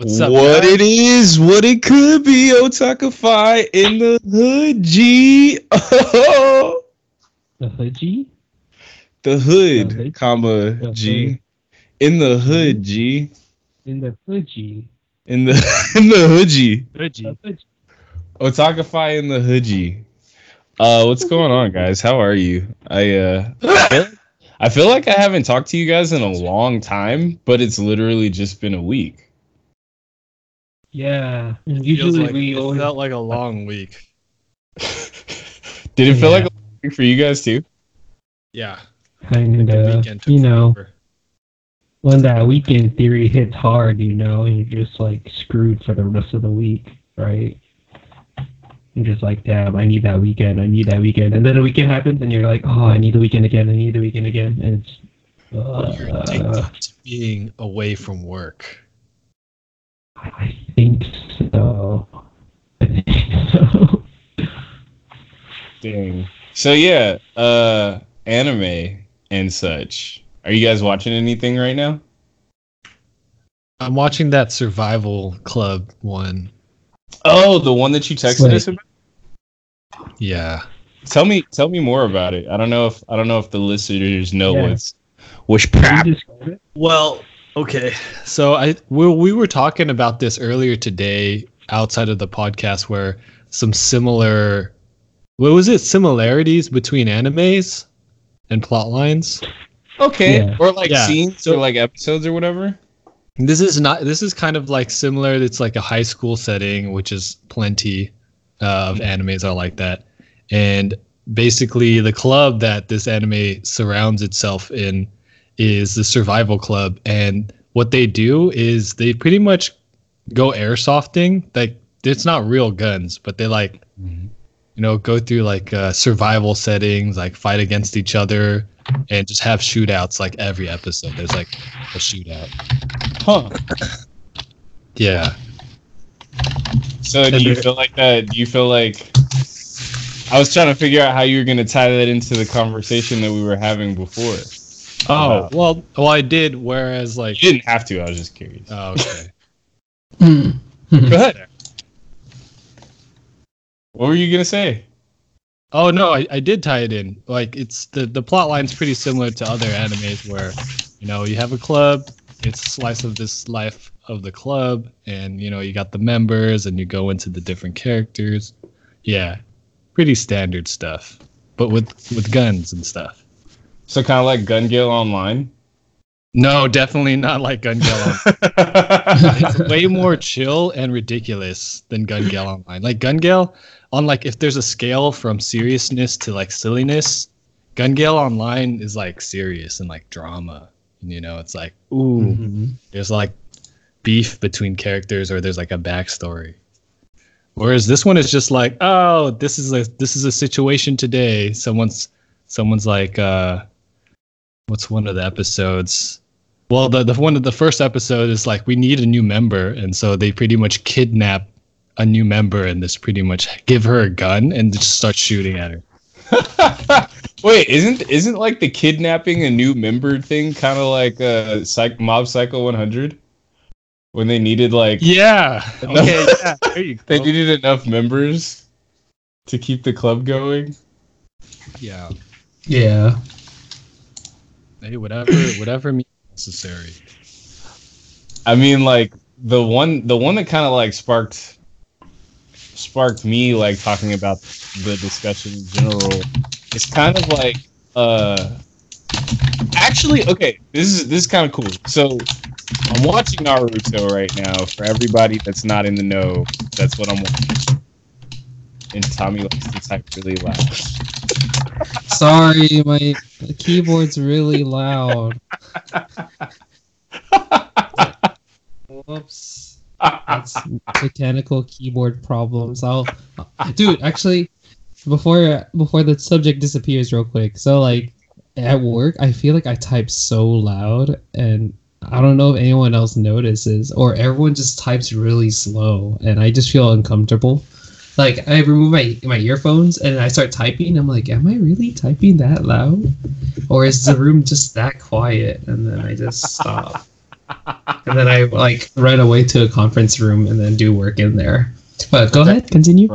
What's up? what guys? it is, what it could be, Otakify in the hood, G. Oh, The hoodie? the The hood, hood? comma The G. hood. In the hood, G. In the hoodie. In the in the hoodie. The hoodie. Otakify in the hoodie. Uh, what's going on, guys? How are you? I uh, I feel like I haven't talked to you guys in a long time, but it's literally just been a week. Yeah. Feels Usually like, we it always felt like a long week. Did it feel Yeah. like a week for you guys too? Yeah. kind The of, you know, forever. when that weekend theory hits hard, you know, and you're just like screwed for the rest of the week, right? You're just like, damn, I need that weekend, I need that weekend. And then the weekend happens and you're like, oh, I need the weekend again, I need the weekend again. And it's, You're uh, addicted to being away from work. I think so. I think so. Dang. So yeah, uh anime and such. Are you guys watching anything right now? I'm watching that Survival Club one. Oh, the one that you texted Wait. us about? Yeah. Tell me tell me more about it. I don't know if I don't know if the listeners know Yeah. what's which. Can crap. you describe it? Well, okay. So I we, we were talking about this earlier today outside of the podcast where some similar what was it similarities between animes and plot lines. Okay. Yeah. Or like Yeah. scenes or like episodes or whatever. This is not this is kind of like similar it's like a high school setting which is plenty uh, of animes are like that. And basically the club that this anime surrounds itself in is the survival club and what they do is they pretty much go airsofting like it's not real guns but they like you know go through like uh, survival settings like fight against each other and just have shootouts like every episode there's like a shootout Huh. yeah So do you feel like that do you feel like I was trying to figure out how you were gonna tie that into the conversation that we were having before. Oh Wow. well well i did whereas like You didn't have to, I was just curious. oh, okay hmm. Go ahead. What were you gonna say? Oh no, I, I did tie it in. Like it's the the plot line's pretty similar to other animes where, you know, you have a club, it's a slice of this life of the club, and you know, you got the members and you go into the different characters. Yeah. Pretty standard stuff. But with with guns and stuff. So kind of like Gun Gale Online. No, definitely not like Gun Gale. it's way more chill and ridiculous than Gun Gale Online. Like Gun Gale, on like if there's a scale from seriousness to like silliness, Gun Gale Online is like serious and like drama. You know, it's like ooh, Mm-hmm. there's like beef between characters or there's like a backstory. Whereas this one is just like, oh, this is a this is a situation today. Someone's someone's like, uh, what's one of the episodes? Well, the the one of the first episode is like we need a new member, and so they pretty much kidnap a new member and just pretty much give her a gun and just start shooting at her. Wait, isn't isn't like the kidnapping a new member thing kind of like uh psych mob psycho 100 when they needed like Yeah. Okay. Yeah. There you they needed enough members to keep the club going. Yeah. Yeah. Hey, whatever, whatever means necessary. I mean like the one the one that kind of like sparked sparked me like talking about the discussion in general. It's kind of like uh actually okay, this is this is kind of cool. So I'm watching Naruto right now. For everybody that's not in the know, that's what I'm watching. And Tommy likes to type really loud. Sorry, my keyboard's really loud. Whoops. That's mechanical keyboard problems. I'll, dude. Actually, before before the subject disappears, real quick. So like at work, I feel like I type so loud, and I don't know if anyone else notices, or everyone just types really slow, and I just feel uncomfortable. Like I remove my my earphones and I start typing. I'm like, am I really typing that loud, or is the room just that quiet? And then I just stop. and then I like run away to a conference room and then do work in there. But go ahead, continue.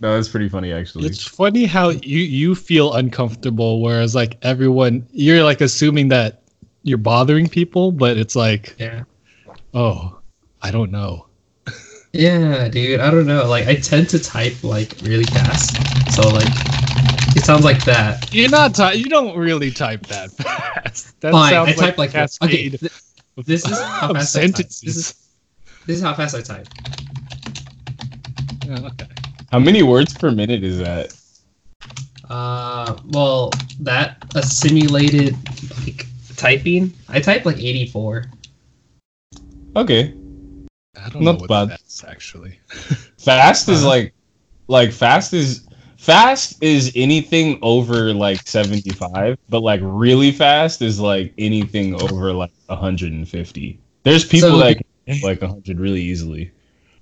No, that's pretty funny actually. It's funny how you you feel uncomfortable, whereas like everyone, you're like assuming that you're bothering people, but it's like, Yeah. oh, I don't know. Yeah, dude. I don't know. Like I tend to type like really fast. So like it sounds like that. You're not. Ty- you don't really type that fast. That Fine. sounds I type like a this. Okay. th- this is how of fast I type. This is this is how fast I type. Yeah, okay. How many words per minute is that? Uh, well, that a simulated like typing. I type like 84. Okay. I don't Not know what bad. that's actually. Fast is Uh-huh. like like fast is fast is anything over like 75, but like really fast is like anything over like 150. There's people So- that can like 100 really easily.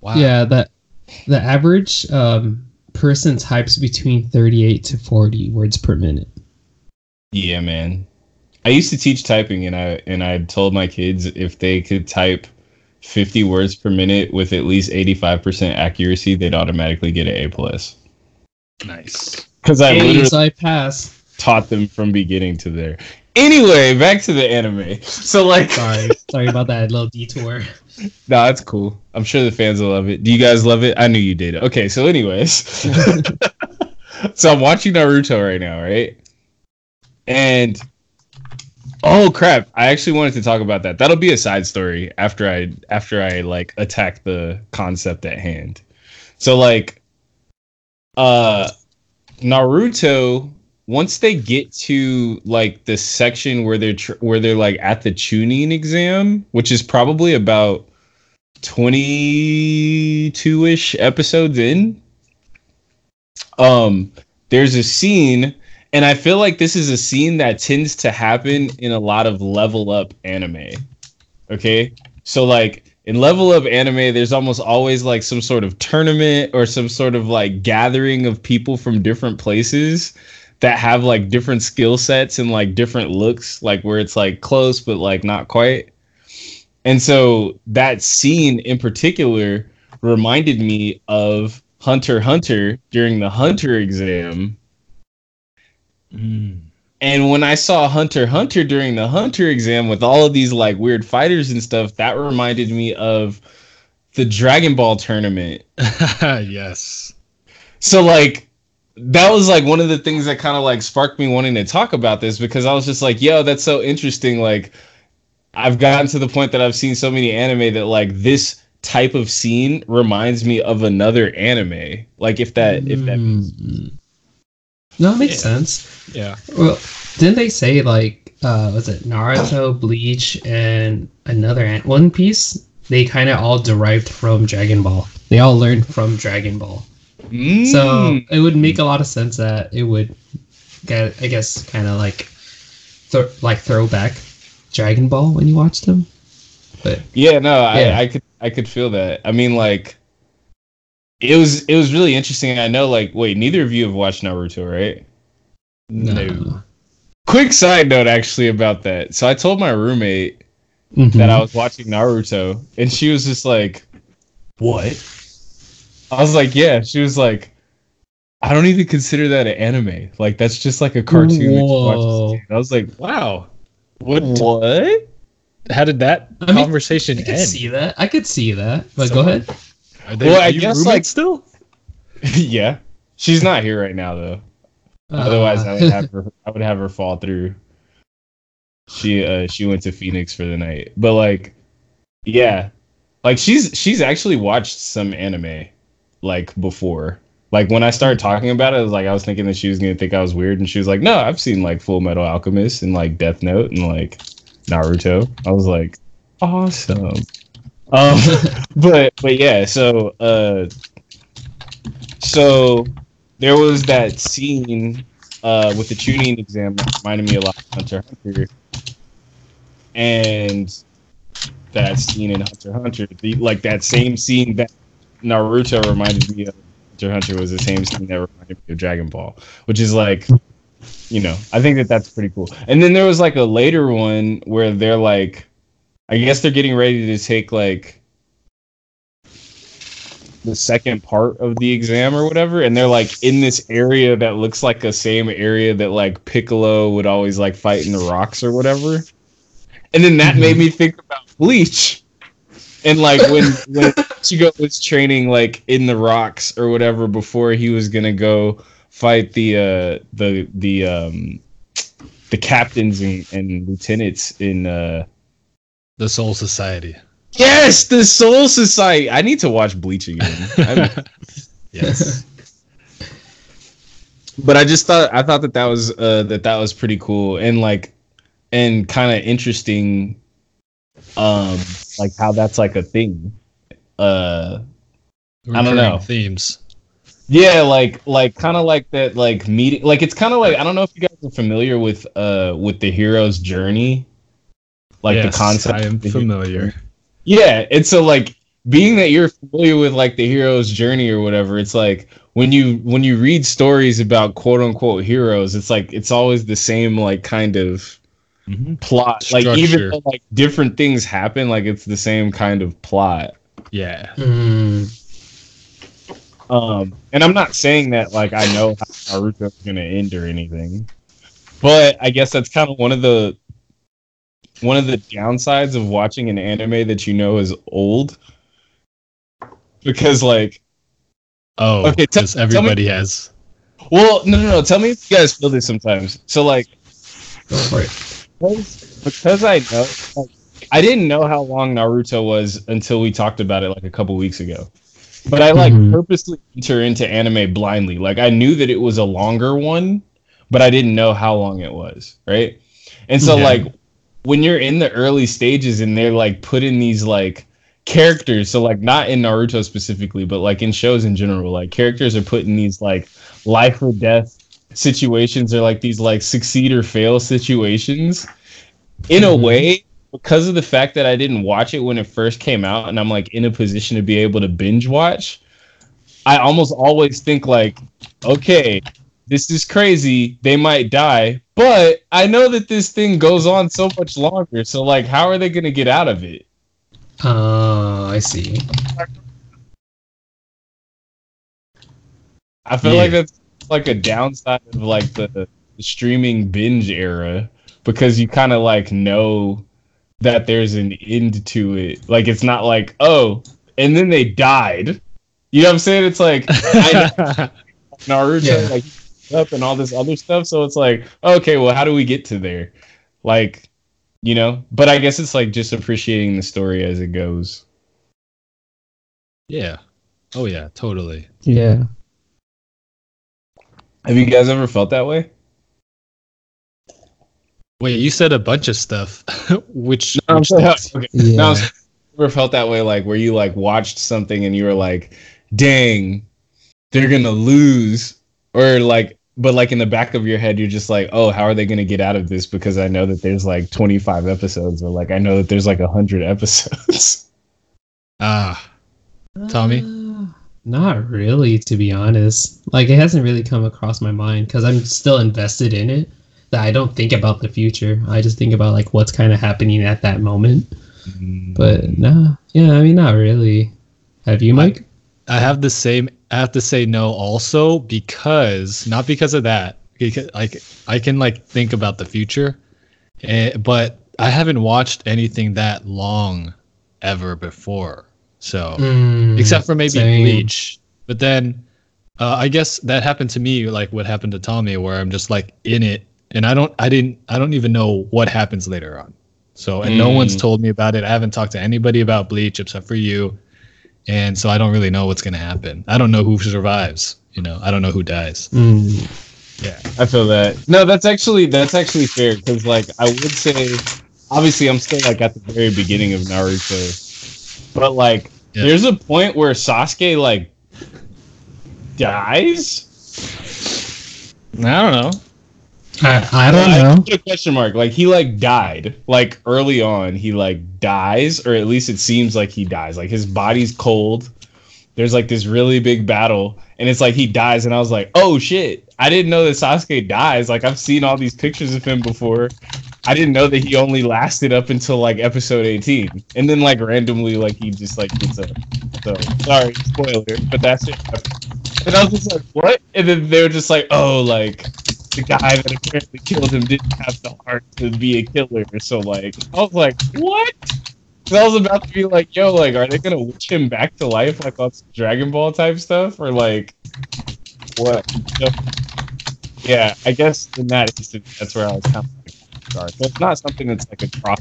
Wow. Yeah, that the average um person types between 38 to 40 words per minute. Yeah, man. I used to teach typing and I and I told my kids if they could type 50 words per minute with at least 85% accuracy, they'd automatically get an A plus. Nice. Cuz I Hey, literally I pass. taught them from beginning to there. Anyway, back to the anime. So like Sorry, sorry about that little detour. No, that's cool. I'm sure the fans will love it. Do you guys love it? I knew you did. Okay, so anyways. so I'm watching Naruto right now, right? And oh crap, I actually wanted to talk about that. That'll be a side story after I after I like attack the concept at hand. So like uh Naruto once they get to like the section where they're tr- where they're like at the Chunin exam, which is probably about 22ish episodes in, um there's a scene and I feel like this is a scene that tends to happen in a lot of level up anime. Okay? So like in level up anime there's almost always like some sort of tournament or some sort of like gathering of people from different places that have like different skill sets and like different looks, like where it's like close but like not quite. And so that scene in particular reminded me of Hunter Hunter during the Hunter exam. Mm. And when I saw Hunter Hunter during the Hunter exam with all of these like weird fighters and stuff, that reminded me of the Dragon Ball tournament yes. so like that was like one of the things that kind of like sparked me wanting to talk about this because I was just like, yo, that's so interesting. Like I've gotten to the point that I've seen so many anime that like this type of scene reminds me of another anime. Like if that if that Mm. No, it makes Yeah. sense. Yeah. Well, didn't they say like uh was it Naruto, Bleach, and another an- One Piece? They kind of all derived from Dragon Ball. They all learned from Dragon Ball. So Mm. it would make a lot of sense that it would get, I guess, kind of like, th- like throwback Dragon Ball when you watch them. But Yeah, no, Yeah. I, I could I could feel that. I mean, like, it was it was really interesting. I know, like, wait, neither of you have watched Naruto, right? No. Quick side note, actually, about that. So I told my roommate Mhm. that I was watching Naruto, and she was just like, "What?" I was like, "Yeah." She was like, "I don't even consider that an anime. Like, that's just like a cartoon." that you watch Whoa. I was like, Wow. What? "What?" How did that I mean, conversation I could end? see that. I could see that. But So- go ahead. Are they, Well, I are you guess, like- still. yeah, she's not here right now though. Otherwise, Uh, I would have her. I would have her fall through. She uh she went to Phoenix for the night, but like, yeah, like she's she's actually watched some anime, like before. Like when I started talking about it, I was like I was thinking that she was gonna think I was weird, and she was like, "No, I've seen like Full Metal Alchemist and like Death Note and like Naruto." I was like, "Awesome." Um, but but yeah, so uh, so there was that scene uh, with the Chunin exam that reminded me a lot of Hunter Hunter, and that scene in Hunter Hunter, the, like that same scene that Naruto reminded me of Hunter Hunter was the same scene that reminded me of Dragon Ball, which is like, you know, I think that that's pretty cool. And then there was like a later one where they're like, I guess they're getting ready to take like the second part of the exam or whatever, and they're like in this area that looks like the same area that like Piccolo would always like fight in the rocks or whatever. And then that made me think about Bleach. And like when when Ichigo was training like in the rocks or whatever before he was gonna go fight the uh the the um the captains and, and lieutenants in uh The Soul Society. Yes, the Soul Society. I need to watch Bleach again. Yes. but I just thought I thought that that was uh that that was pretty cool and like and kind of interesting um like how that's like a thing. Uh I don't know. Themes. yeah, like like kind of like that like meeting like it's kind of like I don't know if you guys are familiar with uh with the hero's journey. Like Yes, the concept I am of the hero- familiar. Yeah, and so like being that you're familiar with like the hero's journey or whatever, it's like when you when you read stories about quote unquote heroes, it's like it's always the same like kind of plot. Like even though like different things happen, like it's the same kind of plot. Yeah. Mm. Um, and I'm not saying that like I know how Naruto's gonna end or anything, but I guess that's kind of one of the one of the downsides of watching an anime that you know is old, because like, Oh, Okay, because tell me- everybody has. well, no, no, no. Tell me if you guys feel this sometimes. So like, because, because I know, like, I didn't know how long Naruto was until we talked about it like a couple weeks ago. But I like Mhm. purposely enter into anime blindly. Like I knew that it was a longer one, but I didn't know how long it was, right? And so Yeah. like when you're in the early stages and they're like putting these like characters, so like not in Naruto specifically, but like in shows in general, like characters are put in these like life or death situations or like these like succeed or fail situations in a Mhm. way because of the fact that I didn't watch it when it first came out and I'm like in a position to be able to binge watch, I almost always think like, okay, this is crazy. They might die, but I know that this thing goes on so much longer. So like, how are they gonna get out of it? Oh, I see. I feel Yeah. like that's like a downside of like the, the streaming binge era because you kind of like know that there's an end to it. Like it's not like oh, and then they died. You know what I'm saying? It's like I know Naruto Yeah. like up and all this other stuff. So it's like okay, well, how do we get to there? Like, you know. But I guess it's like just appreciating the story as it goes. yeah. Oh yeah, totally. Yeah. Have you guys ever felt that way? Wait, you said a bunch of stuff. which, No, I'm which saying- things? okay. Yeah. No, ever felt that way like where you like watched something and you were like dang they're gonna lose or like but like in the back of your head you're just like oh how are they gonna get out of this because i know that there's like 25 episodes or like i know that there's like 100 episodes Ah, Tommy? Uh, not really, to be honest. Like, it hasn't really come across my mind because I'm still invested in it. That I don't think about the future. I just think about like what's kind of happening at that moment. But no, yeah, I mean, not really. Have you, Mike? I have the same. I have to say no also because not because of that. Because like I can like think about the future, eh, but I haven't watched anything that long ever before. So Mm, except for maybe same. Bleach. But then uh, I guess that happened to me, like what happened to Tommy, where I'm just like in it, and I don't, I didn't, I don't even know what happens later on. So and no Mm. one's told me about it. I haven't talked to anybody about Bleach except for you, and so I don't really know what's gonna happen. I don't know who survives. You know, I don't know who dies. Mm, Yeah. i feel that no that's actually that's actually fair because like i would say obviously i'm still like at the very beginning of naruto but like Yeah. there's a point where sasuke like dies I don't know. I, I don't I know. put a question mark. Like he like died. Like early on, he like dies, or at least it seems like he dies. Like his body's cold. There's like this really big battle, and it's like he dies, and I was like, oh shit, I didn't know that Sasuke dies. Like I've seen all these pictures of him before, I didn't know that he only lasted up until like episode 18, and then like randomly like he just like gets up. So sorry, spoiler, but that's it. And I was just like, what? And then they were just like, oh, like the guy that apparently killed him didn't have the heart to be a killer. So like, I was like, what? I was about to be like, yo, like, are they gonna witch him back to life like on Dragon Ball type stuff, or like, what? So, yeah, I guess in that instance, that's where I was kind of like, sorry. So it's not something that's like a cross.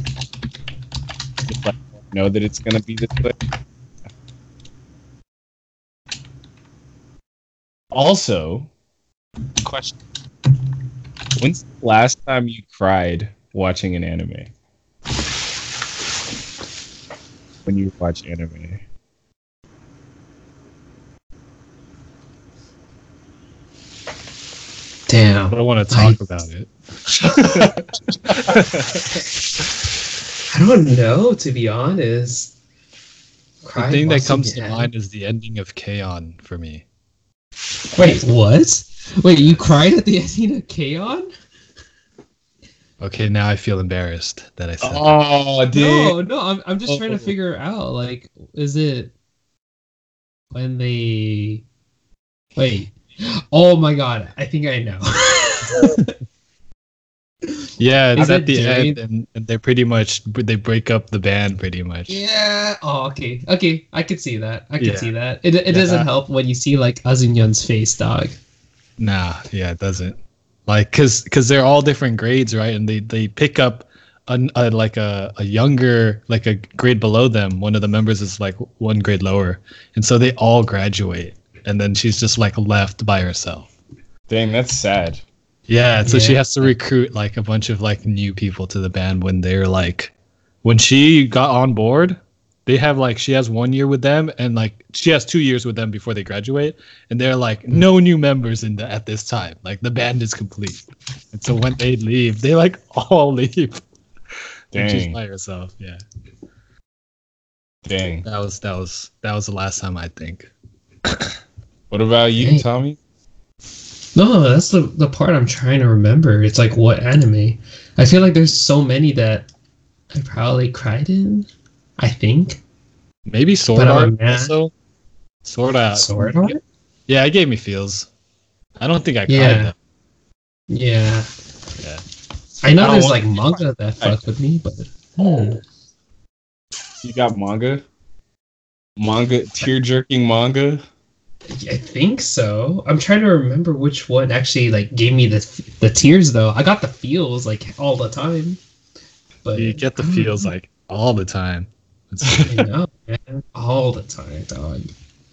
Just like know that it's gonna be this way. Also, question: When's the last time you cried watching an anime? When you watch anime. Damn. I don't want to talk about it. I don't know, to be honest. The thing that comes to mind is the ending of K-On! for me. Wait, what? Wait, you cried at the ending of K-On? Okay, now I feel embarrassed that I said. that. Oh, dude. No, no, I'm, I'm just trying to Oh. figure out, like, is it when they. Wait. Oh my god, I think I know. Yeah, it's Is at it the during- end, and, and they pretty much they break up the band pretty much. yeah. Oh, okay. Okay, I could see that. I could Yeah. see that. It, it Yeah. doesn't help when you see, like, Azunyan's face, dog. Nah, yeah, it doesn't. Like, cause, cause they're all different grades, right? And they they pick up an, a like a, a younger like a grade below them. One of the members is like one grade lower, and so they all graduate, and then she's just like left by herself. Dang, that's sad. Yeah, so she has to recruit like a bunch of like new people to the band when they're like when she got on board, they have like she has one year with them and like she has two years with them before they graduate and they're like hmm. no new members in the at this time. Like the band is complete. And so when they leave, they like all leave. And she's Dang. by herself. Yeah. Dang. That was that was that was the last time I think. What about you, Tommy? No, that's the the part I'm trying to remember. It's like what anime? I feel like there's so many that I probably cried in. I think Maybe Sword But I'm a Art man. also. Sword Art. Sword Art. Yeah, it gave me feels. I don't think I cried Yeah. though. Yeah, Yeah. I know I there's like manga that fuck with me, but hmm. You got manga? Manga, tear jerking manga? I think so. I'm trying to remember which one actually like gave me the the tears though. I got the feels like all the time, but You get the feels know. like all the time. I know, man, all the time, dog.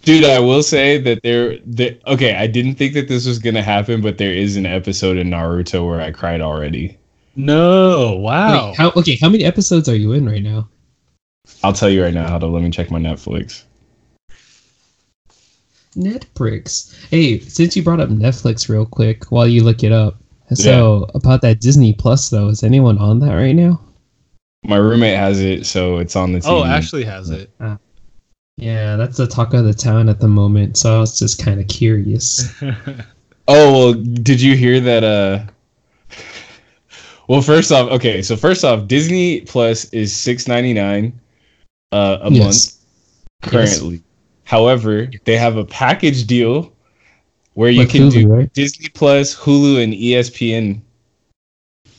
Dude, I will say that there, there. Okay, I didn't think that this was gonna happen, but there is an episode in Naruto where I cried already. no, wow. Wait, how okay? How many episodes are you in right now? I'll tell you right now. How to let me check my Netflix. Netflix. Hey, since you brought up Netflix real quick while you look it up. So about that Disney Plus though, is anyone on that right now? My roommate has it, so it's on the TV. oh, Ashley has it. Yeah, that's the talk of the town at the moment. So I was just kind of curious. Oh well, did you hear that? Uh, well, first off, okay, so first off, Disney Plus is six ninety nine uh, a Yes. month currently. However, they have a package deal where you can Hulu, do right? Disney Plus, Hulu, and ESPN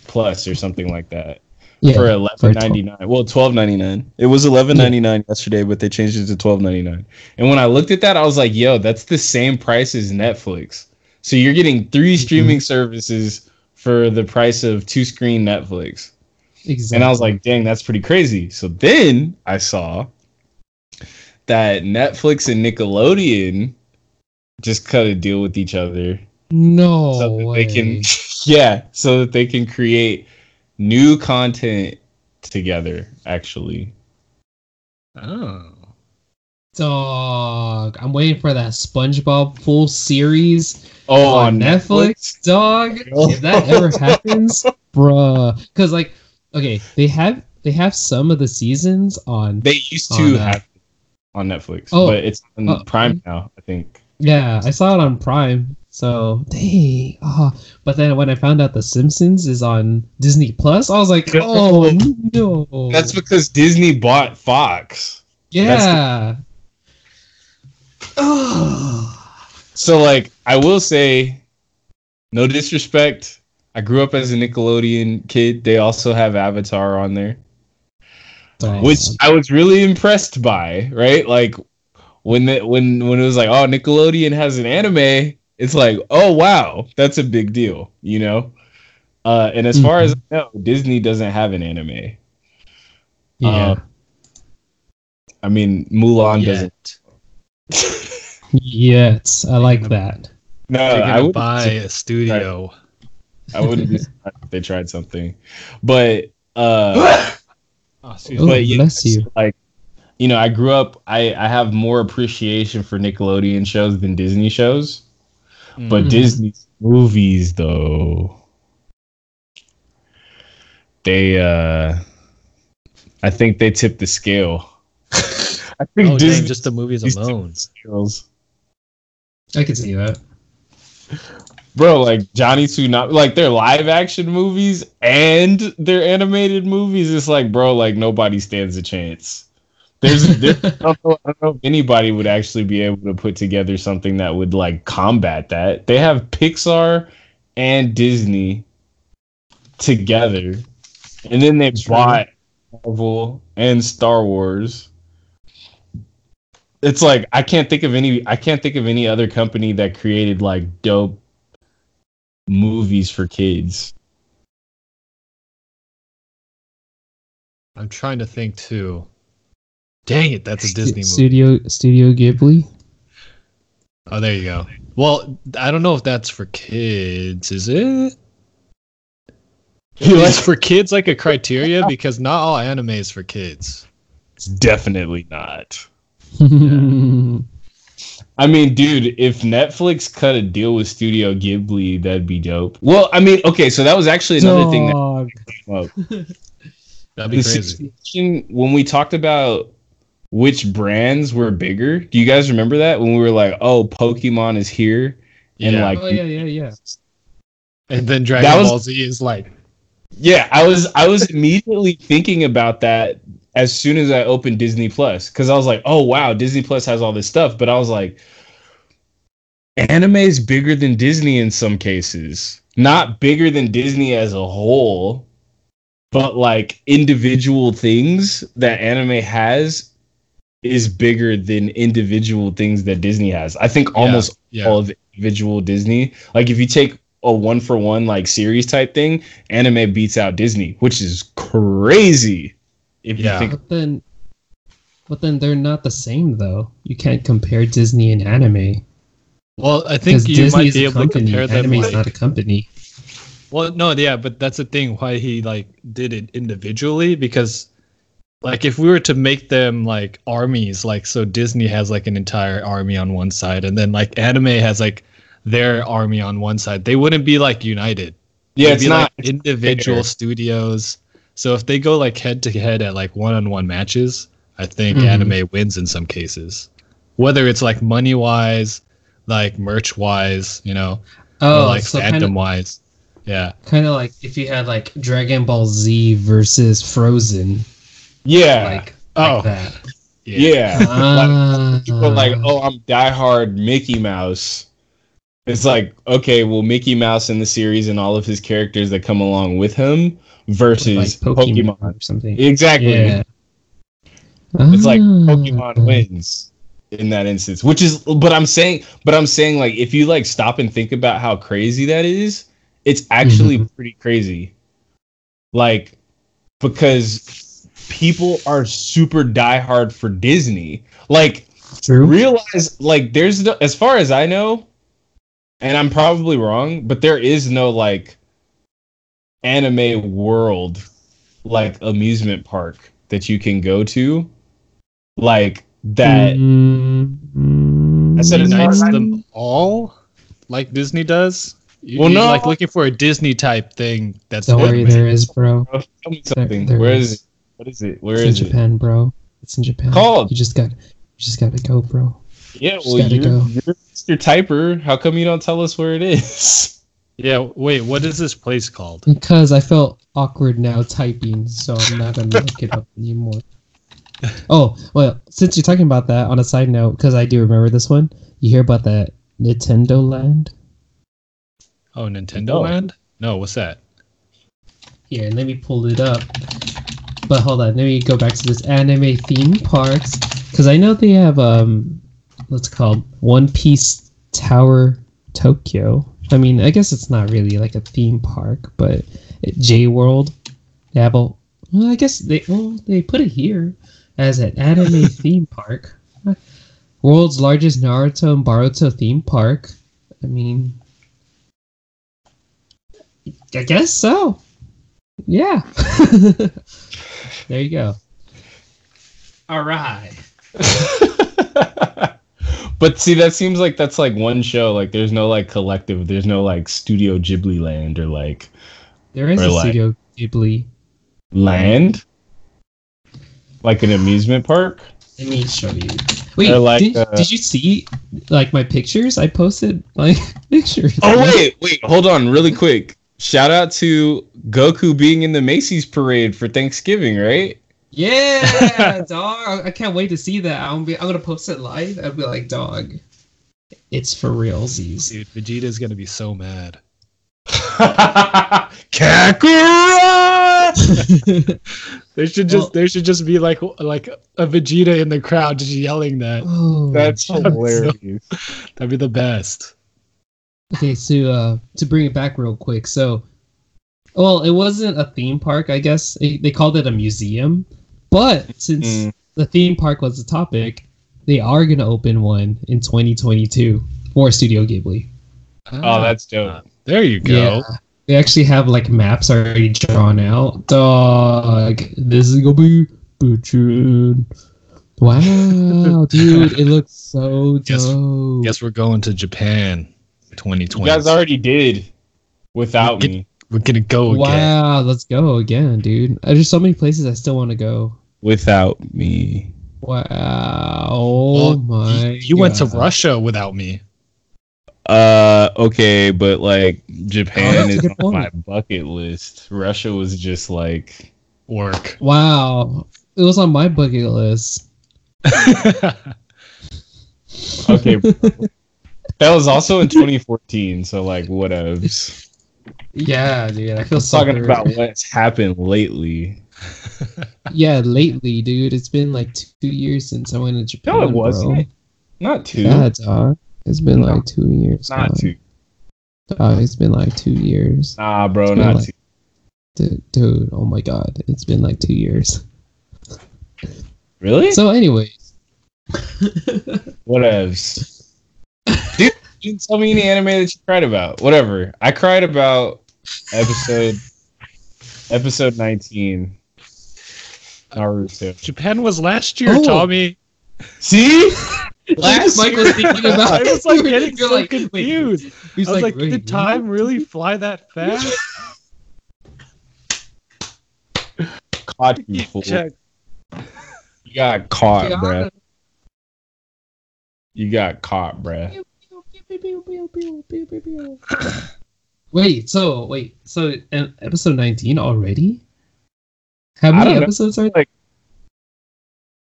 Plus or something like that Yeah, for eleven ninety nine. Well, twelve ninety nine. It was eleven ninety nine yesterday, but they changed it to twelve ninety nine. And when I looked at that, I was like, "Yo, that's the same price as Netflix." So you're getting 3 Mhm. streaming services for the price of two screen Netflix. exactly. And I was like, "Dang, that's pretty crazy." So then I saw that Netflix and Nickelodeon just cut a deal with each other no so that way. they can yeah so that they can create new content together actually oh. Dog, I'm waiting for that SpongeBob full series oh on Netflix. Dog, if that ever happens, bruh. Because like, okay, they have they have some of the seasons on. they used On, to uh, have it on netflix Oh, but it's on oh, prime um, now i think Yeah, I saw it on Prime. So dang. Oh, but then when I found out The Simpsons is on Disney Plus, I was like, oh no. That's because Disney bought Fox. yeah. Oh. So like I will say, no disrespect. I grew up as a Nickelodeon kid. They also have Avatar on there, which I was really impressed by. Right, like when the, when when it was like, oh, Nickelodeon has an anime. It's like, oh wow, that's a big deal, you know. Uh, and as far as I know, Disney doesn't have an anime. yeah. Uh, I mean, Mulan doesn't. Yet. yes, I like that. No, I would buy a studio. I wouldn't be surprised if they tried something. But uh Oh, excuse but yeah, bless you. like you know, I grew up I I have more appreciation for Nickelodeon shows than Disney shows. But Mhm. Disney's movies though they uh I think they tip the scale. I think Oh, dang, Disney just the movies alone. scales. I can see that. Bro, like Johnny Tsunami, like their live action movies and their animated movies, it's like, bro, like nobody stands a chance. There's, there's I, don't know, I don't know if anybody would actually be able to put together something that would like combat that. They have Pixar and Disney together, and then they bought Marvel and Star Wars. It's like I can't think of any. I can't think of any other company that created like dope movies for kids. I'm trying to think too. Dang it, that's a Disney movie. Studio Studio Ghibli. Oh, there you go. Well, I don't know if that's for kids. Is it? it? Is for kids like a criteria because not all anime is for kids. It's definitely not. Yeah. I mean, dude, if Netflix cut a deal with Studio Ghibli, that'd be dope. Well, I mean, okay, so that was actually another thing that came up. That'd be The crazy. situation when we talked about which brands were bigger. Do you guys remember that when we were like, "Oh, Pokemon is here," and Yeah. like, Oh yeah, yeah, yeah. And then Dragon That was- Ball Z is like, Yeah, I was I was immediately thinking about that as soon as I opened Disney Plus because I was like, oh wow, Disney Plus has all this stuff, but I was like, anime is bigger than Disney in some cases, not bigger than Disney as a whole, but like individual things that anime has is bigger than individual things that Disney has. I think almost yeah. all of individual Disney. Like if you take a one for one like series type thing, anime beats out Disney, which is crazy. If Yeah. you think But then, but then they're not the same though. You can't compare Disney and anime Well, I think you Disney might is be a able to company. compare them. Anime is like- not a company. Well, no, yeah, but that's the thing why he like did it individually because like if we were to make them like armies, like so Disney has like an entire army on one side and then like anime has like their army on one side, they wouldn't be like united. yeah, They'd it's be not like individual fair. studios. So if they go like head to head at like one on one matches, I think Mhm. anime wins in some cases. Whether it's like money wise, like merch wise, you know, Oh, or like so fandom kind of wise. Yeah. kind of like if you had like Dragon Ball Z versus Frozen, yeah. like Oh. like that. yeah. Ah. like, people like, oh, I'm diehard Mickey Mouse. It's like, okay, well, Mickey Mouse in the series and all of his characters that come along with him versus like Pokemon. Pokemon, or something. Exactly. Yeah. It's like Ah. Pokemon wins in that instance, which is, but I'm saying, but I'm saying, like, if you like stop and think about how crazy that is, it's actually Mhm. pretty crazy. Like, because people are super diehard for Disney. Like, True. realize, like, there's no, as far as I know, and I'm probably wrong, but there is no like anime world, like amusement park that you can go to, like that. Mm, I said as far unites as them all like Disney does. You, Well, you're no. like looking for a Disney type thing. That's Don't worry, anime. there is, bro. Tell me something. there Where is. is it? What is it? Where It's in it? Japan, bro. It's in Japan. Called? You just got, you just got to go, bro. Yeah, well, you're, go. you're Mr. Typer. How come you don't tell us where it is? Yeah, wait, what is this place called? Because I felt awkward now typing, so I'm not gonna look it up anymore. Oh well, since you're talking about that, on a side note, because I do remember this one, you hear about that Nintendo Land? Oh, Nintendo No. Land? No, what's that? Here, let me pull it up. But hold on, let me go back to this anime theme parks because I know they have um, what's it called One Piece Tower Tokyo. I mean, I guess it's not really like a theme park, but J World, they have a. Well, I guess they well they put it here as an anime theme park. World's largest Naruto and Boruto theme park. I mean, I guess so. Yeah. there you go. All right. but see, that seems like that's like one show. Like, there's no like collective. There's no like Studio Ghibli Land or like There is a like- Studio Ghibli. land, like an amusement park. Let me show you. Wait, like, did, uh, did you see like my pictures? I posted like pictures. Oh wait, wait, hold on, really quick. Shout out to Goku being in the Macy's parade for Thanksgiving, right? Yeah, dog. I can't wait to see that. I'm be, I'm gonna post it live. I'll be like, dog. It's for realsies. Dude, Vegeta's gonna be so mad. Kakarot! There should just Well- there should just be like like a Vegeta in the crowd just yelling that. oh, That's shit. hilarious. That'd be the best. Okay, so uh, to bring it back real quick, so well, it wasn't a theme park, I guess they, they called it a museum, but since Mm. the theme park was the topic, they are gonna open one in 2022 for Studio Ghibli. Oh, that's dope. there you go. Yeah. they actually have like maps already drawn out. Dog, this is gonna be bitchin'. Wow, dude, it looks so Guess- dope. Guess we're going to Japan, You 2020. guys already did without Get- me. we're gonna go again. Wow, let's go again, dude. There's so many places I still want to go. Without me. Wow. Oh Well, my. You, you went to Russia without me. Uh, okay, but like Oh, Japan that's a is good on my bucket list. Russia was just like Work. Wow. It was on my bucket list. okay. that was also in 2014, so like whatevs. Yeah, dude. I feel I'm so talking hurt. about what's happened lately. Yeah, lately, dude. It's been like two years since I went to Japan. No, it wasn't. bro. Not two. Yeah, dog. It's been No, like two years. not dog. two. Dog, it's been like two years. Nah, bro, not like- two. Dude, dude, oh my god. It's been like two years. Really? So, anyways. Whatevs. Dude, you didn't tell me any anime that you cried about. Whatever. I cried about episode episode 19. Naruto. Japan was last year, Oh. Tommy. See? Last Mike was thinking about I was like getting so like, wait. confused. He's I was like, wait, did what? time really fly that fast? Caught you, fool. Check. You got caught, Yeah. bruh. You got caught, bruh. Wait, so wait, so uh, episode nineteen already? How I many don't know. episodes are? Like-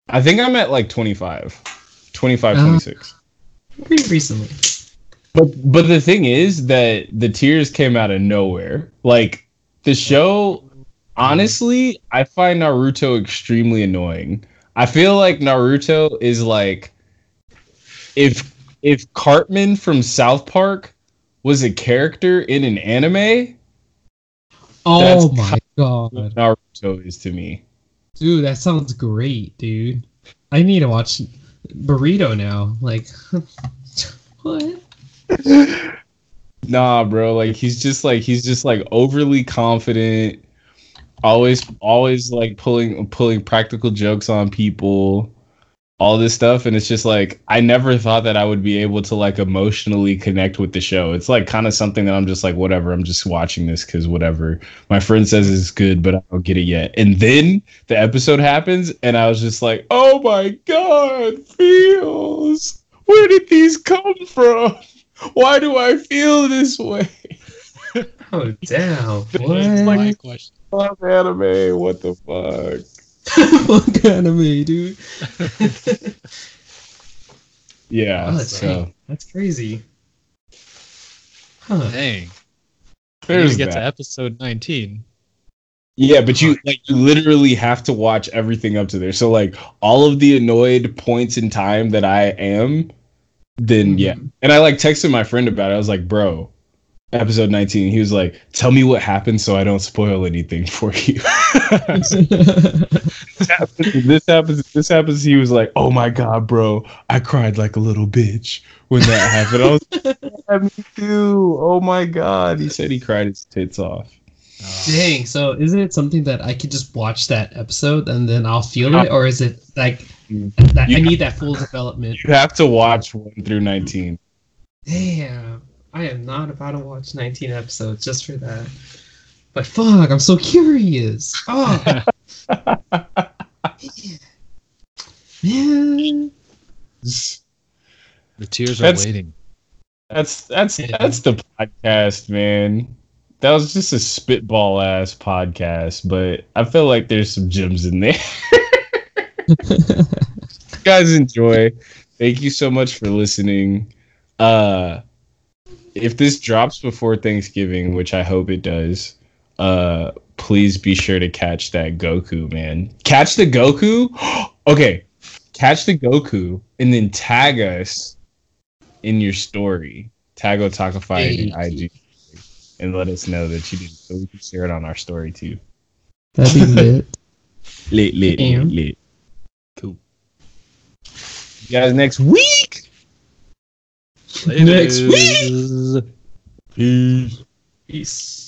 I think I'm at like 25. 25, Uh, 26. Pretty recently. But but the thing is that the tears came out of nowhere. Like the show honestly, I find Naruto extremely annoying. I feel like Naruto is like if if Cartman from South Park was a character in an anime, Oh my Oh, god, Naruto is to me. dude, that sounds great, dude. I need to watch Burrito now. Like, what? Nah, bro. Like he's just like he's just like overly confident. Always, always like pulling pulling practical jokes on people. All this stuff, and it's just like I never thought that I would be able to like emotionally connect with the show. It's like kind of something that I'm just like whatever. I'm just watching this because whatever. My friend says it's good, but I don't get it yet. And then the episode happens, and I was just like, oh my god, feels Where did these come from? Why do I feel this way? Oh damn! What? my question. Love anime. What the fuck? Fuck anime, dude. Yeah. Oh, so. That's crazy. Huh. Dang. there's There's get that. to episode 19. Yeah, but you like you literally have to watch everything up to there. So like all of the annoyed points in time that I am, then yeah. Mhm. And I like texted my friend about it. I was like, bro, episode 19. He was like, tell me what happened so I don't spoil anything for you. this happens, this happens, this happens. He was like, oh my god, bro, I cried like a little bitch when that happened. I was like, yeah, me too. Oh my god. He said he cried his tits off. Dang. So isn't it something that I could just watch that episode and then I'll feel it, or is it like that? I You- need that full development. You have to watch one through 19. Damn. I am not about to watch 19 episodes just for that. But fuck, I'm so curious. Oh, man. The tears are That's- waiting. That's that's Yeah. that's the podcast, man. That was just a spitball ass podcast, but I feel like there's some gems in there. Guys enjoy. Thank you so much for listening. Uh if this drops before Thanksgiving, which I hope it does, uh please be sure to catch that Goku, man. Catch the Goku? okay. Catch the Goku and then tag us in your story. Tag Otakify in IG and let us know that you did so we can share it on our story too. That'd be lit. Lit, lit, Damn. lit, lit. Cool. You guys next week. Next week. Peace. Peace.